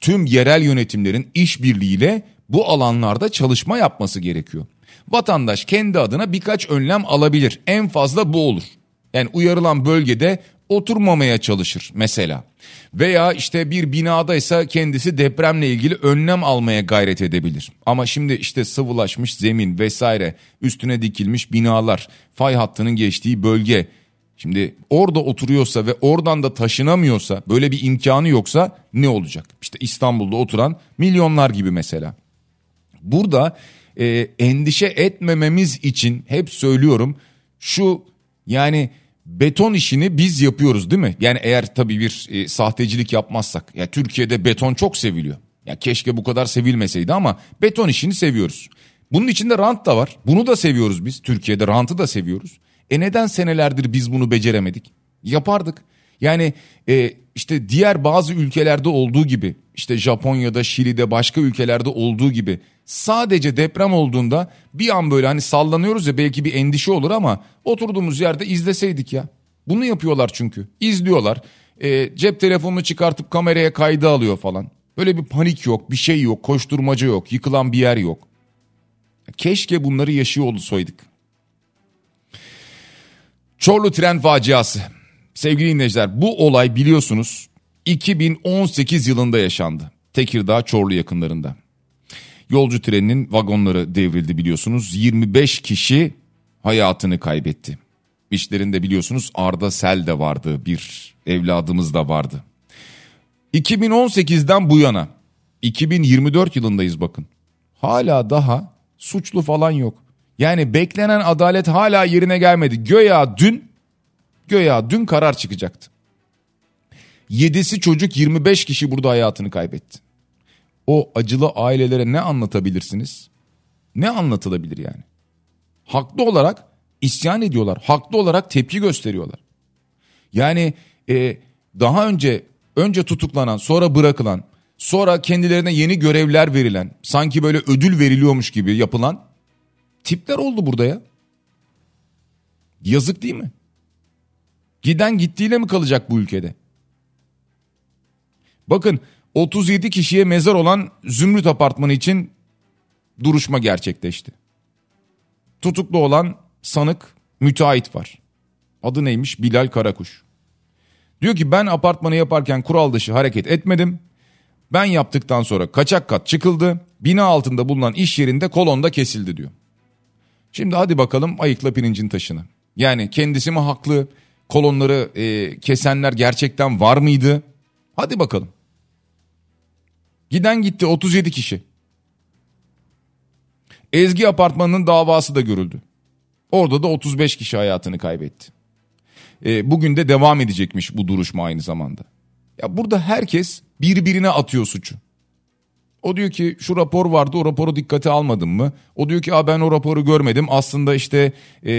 tüm yerel yönetimlerin işbirliğiyle bu alanlarda çalışma yapması gerekiyor. Vatandaş kendi adına birkaç önlem alabilir. En fazla bu olur. Yani uyarılan bölgede oturmamaya çalışır mesela. Veya işte bir binadaysa kendisi depremle ilgili önlem almaya gayret edebilir. Ama şimdi işte sıvılaşmış zemin vesaire üstüne dikilmiş binalar, fay hattının geçtiği bölge Şimdi orada oturuyorsa ve oradan da taşınamıyorsa böyle bir imkanı yoksa ne olacak? İşte İstanbul'da oturan milyonlar gibi mesela. Burada e, endişe etmememiz için hep söylüyorum şu yani beton işini biz yapıyoruz değil mi? Yani eğer tabii bir e, sahtecilik yapmazsak. Ya Türkiye'de beton çok seviliyor. Ya keşke bu kadar sevilmeseydi ama beton işini seviyoruz. Bunun içinde rant da var. Bunu da seviyoruz biz. Türkiye'de rantı da seviyoruz. E neden senelerdir biz bunu beceremedik? Yapardık. Yani e, işte diğer bazı ülkelerde olduğu gibi işte Japonya'da, Şili'de başka ülkelerde olduğu gibi sadece deprem olduğunda bir an böyle hani sallanıyoruz ya belki bir endişe olur ama oturduğumuz yerde izleseydik ya. Bunu yapıyorlar çünkü. İzliyorlar. E, cep telefonunu çıkartıp kameraya kaydı alıyor falan. Böyle bir panik yok, bir şey yok, koşturmaca yok, yıkılan bir yer yok. Keşke bunları yaşıyor olsaydık. Çorlu tren faciası. Sevgili dinleyiciler bu olay biliyorsunuz 2018 yılında yaşandı. Tekirdağ Çorlu yakınlarında. Yolcu treninin vagonları devrildi biliyorsunuz. 25 kişi hayatını kaybetti. İşlerinde biliyorsunuz Arda Sel de vardı bir evladımız da vardı. 2018'den bu yana 2024 yılındayız bakın. Hala daha suçlu falan yok. Yani beklenen adalet hala yerine gelmedi. Göya dün göya dün karar çıkacaktı. Yedisi çocuk 25 kişi burada hayatını kaybetti. O acılı ailelere ne anlatabilirsiniz? Ne anlatılabilir yani? Haklı olarak isyan ediyorlar. Haklı olarak tepki gösteriyorlar. Yani e, daha önce önce tutuklanan sonra bırakılan sonra kendilerine yeni görevler verilen sanki böyle ödül veriliyormuş gibi yapılan tipler oldu burada ya. Yazık değil mi? Giden gittiğiyle mi kalacak bu ülkede? Bakın 37 kişiye mezar olan Zümrüt Apartmanı için duruşma gerçekleşti. Tutuklu olan sanık müteahhit var. Adı neymiş? Bilal Karakuş. Diyor ki ben apartmanı yaparken kural dışı hareket etmedim. Ben yaptıktan sonra kaçak kat çıkıldı. Bina altında bulunan iş yerinde kolonda kesildi diyor. Şimdi hadi bakalım ayıkla pirincin taşını. Yani kendisi mi haklı? Kolonları e, kesenler gerçekten var mıydı? Hadi bakalım. Giden gitti 37 kişi. Ezgi apartmanının davası da görüldü. Orada da 35 kişi hayatını kaybetti. E, bugün de devam edecekmiş bu duruşma aynı zamanda. Ya burada herkes birbirine atıyor suçu. O diyor ki şu rapor vardı o raporu dikkate almadım mı? O diyor ki ben o raporu görmedim aslında işte e,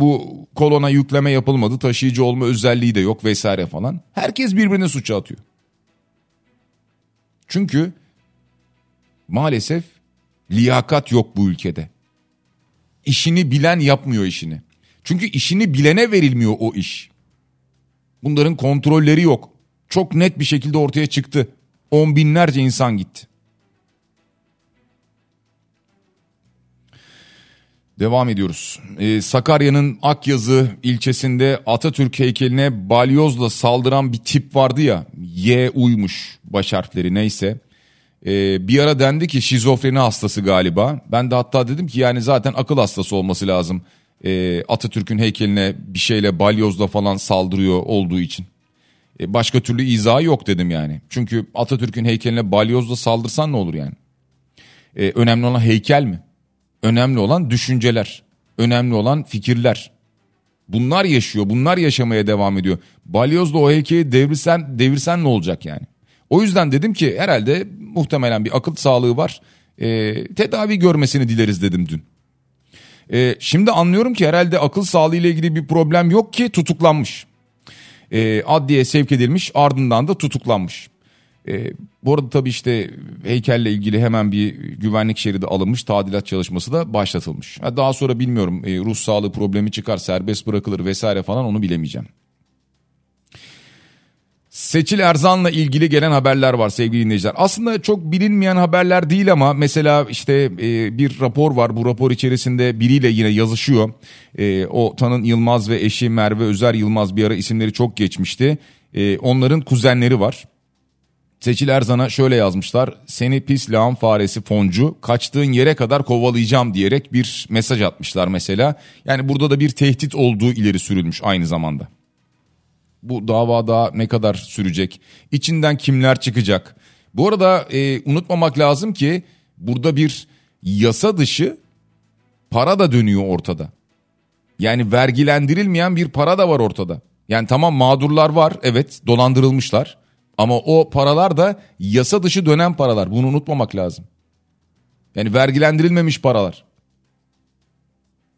bu kolona yükleme yapılmadı taşıyıcı olma özelliği de yok vesaire falan. Herkes birbirine suçu atıyor. Çünkü maalesef liyakat yok bu ülkede. İşini bilen yapmıyor işini. Çünkü işini bilene verilmiyor o iş. Bunların kontrolleri yok. Çok net bir şekilde ortaya çıktı. On binlerce insan gitti. Devam ediyoruz. Ee, Sakarya'nın Akyazı ilçesinde Atatürk heykeline balyozla saldıran bir tip vardı ya. Y uymuş baş harfleri neyse. Ee, bir ara dendi ki şizofreni hastası galiba. Ben de hatta dedim ki yani zaten akıl hastası olması lazım. Ee, Atatürk'ün heykeline bir şeyle balyozla falan saldırıyor olduğu için. Ee, başka türlü izahı yok dedim yani. Çünkü Atatürk'ün heykeline balyozla saldırsan ne olur yani? Ee, önemli olan heykel mi? Önemli olan düşünceler. Önemli olan fikirler. Bunlar yaşıyor. Bunlar yaşamaya devam ediyor. Balyozla o heykeli devirsen, devirsen ne olacak yani? O yüzden dedim ki herhalde muhtemelen bir akıl sağlığı var. E, tedavi görmesini dileriz dedim dün. E, şimdi anlıyorum ki herhalde akıl sağlığı ile ilgili bir problem yok ki tutuklanmış. E, adliye sevk edilmiş ardından da tutuklanmış. E, bu arada tabii işte heykelle ilgili hemen bir güvenlik şeridi alınmış tadilat çalışması da başlatılmış. Daha sonra bilmiyorum e, ruh sağlığı problemi çıkar serbest bırakılır vesaire falan onu bilemeyeceğim. Seçil Erzan'la ilgili gelen haberler var sevgili dinleyiciler. Aslında çok bilinmeyen haberler değil ama mesela işte e, bir rapor var. Bu rapor içerisinde biriyle yine yazışıyor. E, o Tanın Yılmaz ve eşi Merve Özer Yılmaz bir ara isimleri çok geçmişti. E, onların kuzenleri var. Seçil Erzan'a şöyle yazmışlar. Seni pis lağım faresi foncu kaçtığın yere kadar kovalayacağım diyerek bir mesaj atmışlar mesela. Yani burada da bir tehdit olduğu ileri sürülmüş aynı zamanda. Bu dava daha ne kadar sürecek? İçinden kimler çıkacak? Bu arada e, unutmamak lazım ki burada bir yasa dışı para da dönüyor ortada. Yani vergilendirilmeyen bir para da var ortada. Yani tamam mağdurlar var evet dolandırılmışlar ama o paralar da yasa dışı dönen paralar bunu unutmamak lazım. Yani vergilendirilmemiş paralar.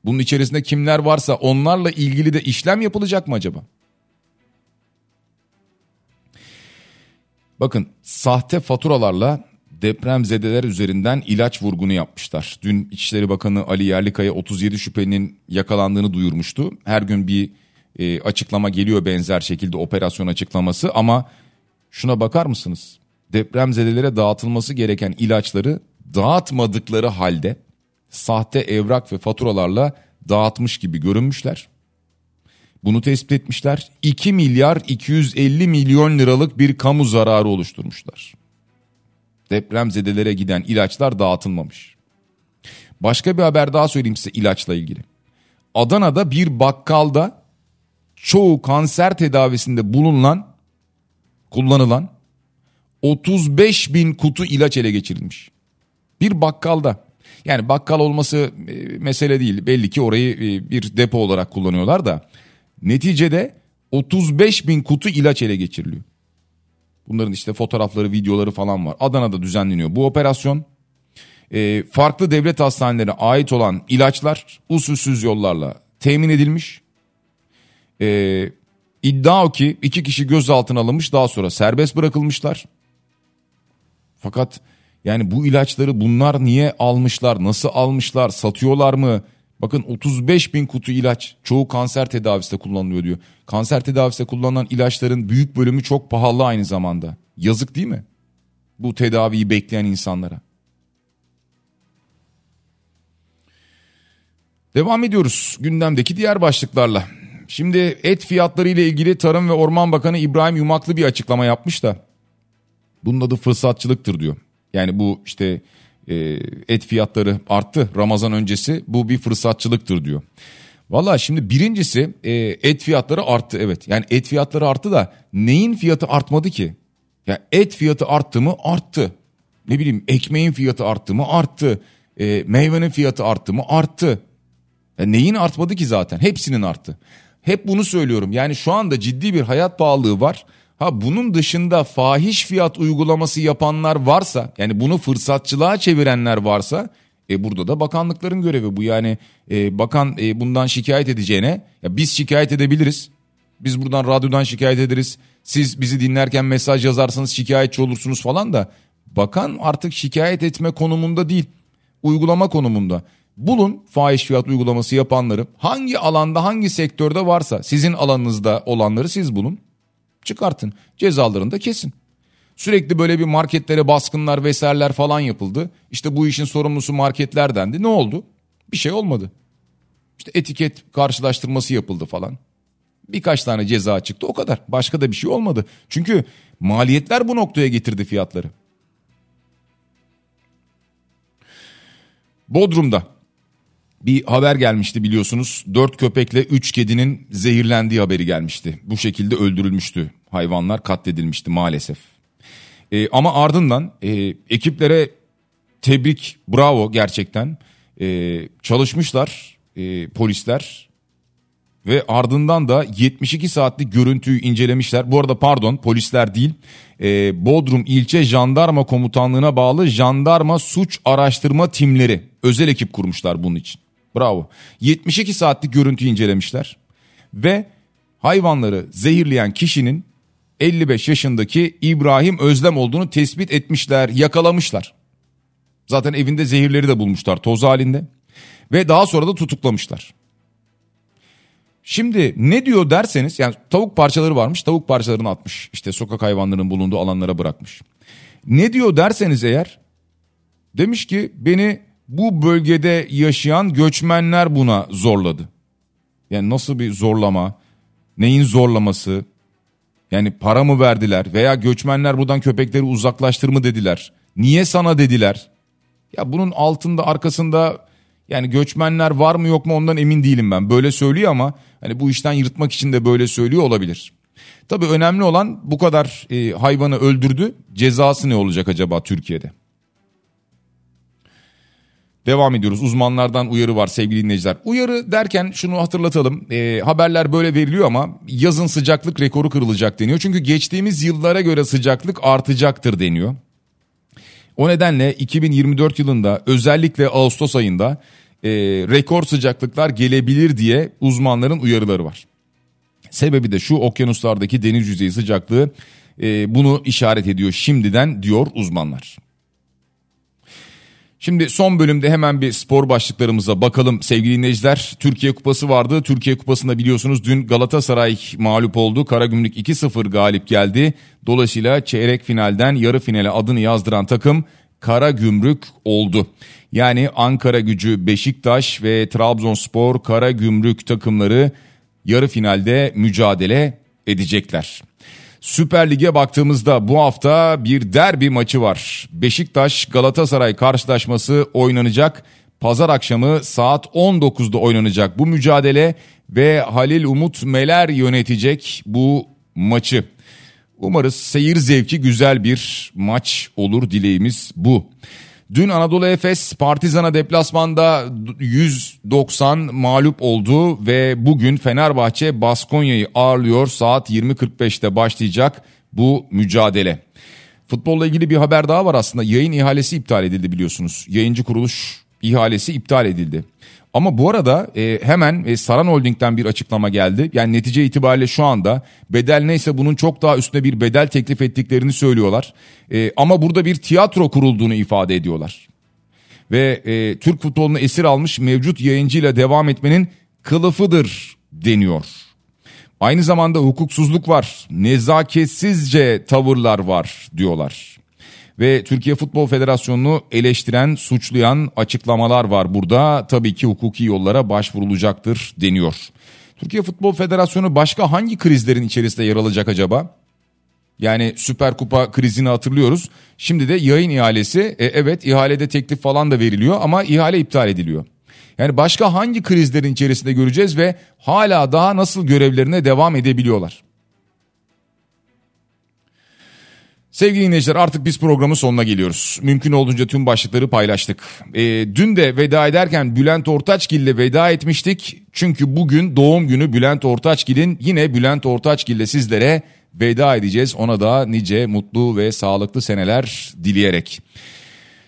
Bunun içerisinde kimler varsa onlarla ilgili de işlem yapılacak mı acaba? Bakın sahte faturalarla depremzedeler üzerinden ilaç vurgunu yapmışlar. Dün İçişleri Bakanı Ali Yerlikaya 37 şüphelinin yakalandığını duyurmuştu. Her gün bir e, açıklama geliyor benzer şekilde operasyon açıklaması ama şuna bakar mısınız? Depremzedelere dağıtılması gereken ilaçları dağıtmadıkları halde sahte evrak ve faturalarla dağıtmış gibi görünmüşler. Bunu tespit etmişler. 2 milyar 250 milyon liralık bir kamu zararı oluşturmuşlar. Depremzedelere giden ilaçlar dağıtılmamış. Başka bir haber daha söyleyeyim size ilaçla ilgili. Adana'da bir bakkalda çoğu kanser tedavisinde bulunan, kullanılan 35 bin kutu ilaç ele geçirilmiş. Bir bakkalda. Yani bakkal olması e, mesele değil. Belli ki orayı e, bir depo olarak kullanıyorlar da. Neticede 35 bin kutu ilaç ele geçiriliyor. Bunların işte fotoğrafları, videoları falan var. Adana'da düzenleniyor bu operasyon. E, farklı devlet hastanelerine ait olan ilaçlar usulsüz yollarla temin edilmiş. E, iddia o ki iki kişi gözaltına alınmış daha sonra serbest bırakılmışlar. Fakat yani bu ilaçları bunlar niye almışlar, nasıl almışlar, satıyorlar mı? Bakın 35 bin kutu ilaç çoğu kanser tedavisinde kullanılıyor diyor. Kanser tedavisinde kullanılan ilaçların büyük bölümü çok pahalı aynı zamanda. Yazık değil mi? Bu tedaviyi bekleyen insanlara. Devam ediyoruz gündemdeki diğer başlıklarla. Şimdi et fiyatları ile ilgili Tarım ve Orman Bakanı İbrahim Yumaklı bir açıklama yapmış da. Bunun adı fırsatçılıktır diyor. Yani bu işte e, et fiyatları arttı Ramazan öncesi bu bir fırsatçılıktır diyor. Valla şimdi birincisi e, et fiyatları arttı evet. Yani et fiyatları arttı da neyin fiyatı artmadı ki? Ya et fiyatı arttı mı? Arttı. Ne bileyim ekmeğin fiyatı arttı mı? Arttı. E, meyvenin fiyatı arttı mı? Arttı. Ya neyin artmadı ki zaten? Hepsinin arttı. Hep bunu söylüyorum. Yani şu anda ciddi bir hayat pahalılığı var. Ha bunun dışında fahiş fiyat uygulaması yapanlar varsa yani bunu fırsatçılığa çevirenler varsa e burada da bakanlıkların görevi bu yani e, bakan e, bundan şikayet edeceğine ya biz şikayet edebiliriz. Biz buradan radyodan şikayet ederiz. Siz bizi dinlerken mesaj yazarsanız şikayetçi olursunuz falan da bakan artık şikayet etme konumunda değil. Uygulama konumunda. Bulun fahiş fiyat uygulaması yapanları hangi alanda hangi sektörde varsa sizin alanınızda olanları siz bulun. Çıkartın cezalarını da kesin. Sürekli böyle bir marketlere baskınlar vesaireler falan yapıldı. İşte bu işin sorumlusu marketler dendi. Ne oldu? Bir şey olmadı. İşte etiket karşılaştırması yapıldı falan. Birkaç tane ceza çıktı o kadar. Başka da bir şey olmadı. Çünkü maliyetler bu noktaya getirdi fiyatları. Bodrum'da bir haber gelmişti biliyorsunuz. Dört köpekle üç kedinin zehirlendiği haberi gelmişti. Bu şekilde öldürülmüştü. Hayvanlar katledilmişti maalesef. E, ama ardından e, ekiplere tebrik, bravo gerçekten. E, çalışmışlar e, polisler ve ardından da 72 saatlik görüntüyü incelemişler. Bu arada pardon polisler değil e, Bodrum İlçe Jandarma Komutanlığı'na bağlı jandarma suç araştırma timleri özel ekip kurmuşlar bunun için. Bravo. 72 saatlik görüntü incelemişler ve hayvanları zehirleyen kişinin 55 yaşındaki İbrahim Özlem olduğunu tespit etmişler, yakalamışlar. Zaten evinde zehirleri de bulmuşlar toz halinde ve daha sonra da tutuklamışlar. Şimdi ne diyor derseniz yani tavuk parçaları varmış tavuk parçalarını atmış işte sokak hayvanlarının bulunduğu alanlara bırakmış. Ne diyor derseniz eğer demiş ki beni bu bölgede yaşayan göçmenler buna zorladı. Yani nasıl bir zorlama, neyin zorlaması, yani para mı verdiler veya göçmenler buradan köpekleri uzaklaştır mı dediler. Niye sana dediler? Ya bunun altında arkasında yani göçmenler var mı yok mu ondan emin değilim ben. Böyle söylüyor ama hani bu işten yırtmak için de böyle söylüyor olabilir. Tabii önemli olan bu kadar e, hayvanı öldürdü. Cezası ne olacak acaba Türkiye'de? Devam ediyoruz. Uzmanlardan uyarı var sevgili dinleyiciler. Uyarı derken şunu hatırlatalım. E, haberler böyle veriliyor ama yazın sıcaklık rekoru kırılacak deniyor. Çünkü geçtiğimiz yıllara göre sıcaklık artacaktır deniyor. O nedenle 2024 yılında özellikle Ağustos ayında e, rekor sıcaklıklar gelebilir diye uzmanların uyarıları var. Sebebi de şu okyanuslardaki deniz yüzeyi sıcaklığı e, bunu işaret ediyor şimdiden diyor uzmanlar. Şimdi son bölümde hemen bir spor başlıklarımıza bakalım sevgili dinleyiciler. Türkiye Kupası vardı. Türkiye Kupası'nda biliyorsunuz dün Galatasaray mağlup oldu. Karagümrük 2-0 galip geldi. Dolayısıyla çeyrek finalden yarı finale adını yazdıran takım Karagümrük oldu. Yani Ankara gücü Beşiktaş ve Trabzonspor Karagümrük takımları yarı finalde mücadele edecekler. Süper Lig'e baktığımızda bu hafta bir derbi maçı var. Beşiktaş Galatasaray karşılaşması oynanacak. Pazar akşamı saat 19'da oynanacak bu mücadele ve Halil Umut Meler yönetecek bu maçı. Umarız seyir zevki güzel bir maç olur dileğimiz bu. Dün Anadolu Efes Partizan'a deplasmanda 190 mağlup oldu ve bugün Fenerbahçe Baskonya'yı ağırlıyor. Saat 20.45'te başlayacak bu mücadele. Futbolla ilgili bir haber daha var aslında. Yayın ihalesi iptal edildi biliyorsunuz. Yayıncı kuruluş ihalesi iptal edildi. Ama bu arada e, hemen e, Saran Holding'den bir açıklama geldi. Yani netice itibariyle şu anda bedel neyse bunun çok daha üstüne bir bedel teklif ettiklerini söylüyorlar. E, ama burada bir tiyatro kurulduğunu ifade ediyorlar. Ve e, Türk futbolunu esir almış mevcut yayıncıyla devam etmenin kılıfıdır deniyor. Aynı zamanda hukuksuzluk var, nezaketsizce tavırlar var diyorlar ve Türkiye Futbol Federasyonu'nu eleştiren, suçlayan açıklamalar var burada. Tabii ki hukuki yollara başvurulacaktır deniyor. Türkiye Futbol Federasyonu başka hangi krizlerin içerisinde yer alacak acaba? Yani Süper Kupa krizini hatırlıyoruz. Şimdi de yayın ihalesi. E, evet ihalede teklif falan da veriliyor ama ihale iptal ediliyor. Yani başka hangi krizlerin içerisinde göreceğiz ve hala daha nasıl görevlerine devam edebiliyorlar? Sevgili dinleyiciler artık biz programın sonuna geliyoruz. Mümkün olduğunca tüm başlıkları paylaştık. E, dün de veda ederken Bülent Ortaçgil ile veda etmiştik. Çünkü bugün doğum günü Bülent Ortaçgil'in yine Bülent Ortaçgil ile sizlere veda edeceğiz. Ona da nice mutlu ve sağlıklı seneler dileyerek.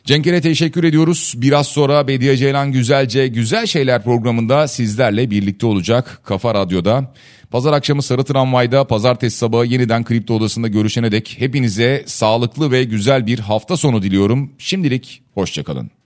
Cenk'e teşekkür ediyoruz. Biraz sonra Bediye Ceylan Güzelce Güzel Şeyler programında sizlerle birlikte olacak Kafa Radyo'da. Pazar akşamı Sarı Tramvay'da, pazartesi sabahı yeniden Kripto Odası'nda görüşene dek hepinize sağlıklı ve güzel bir hafta sonu diliyorum. Şimdilik hoşçakalın.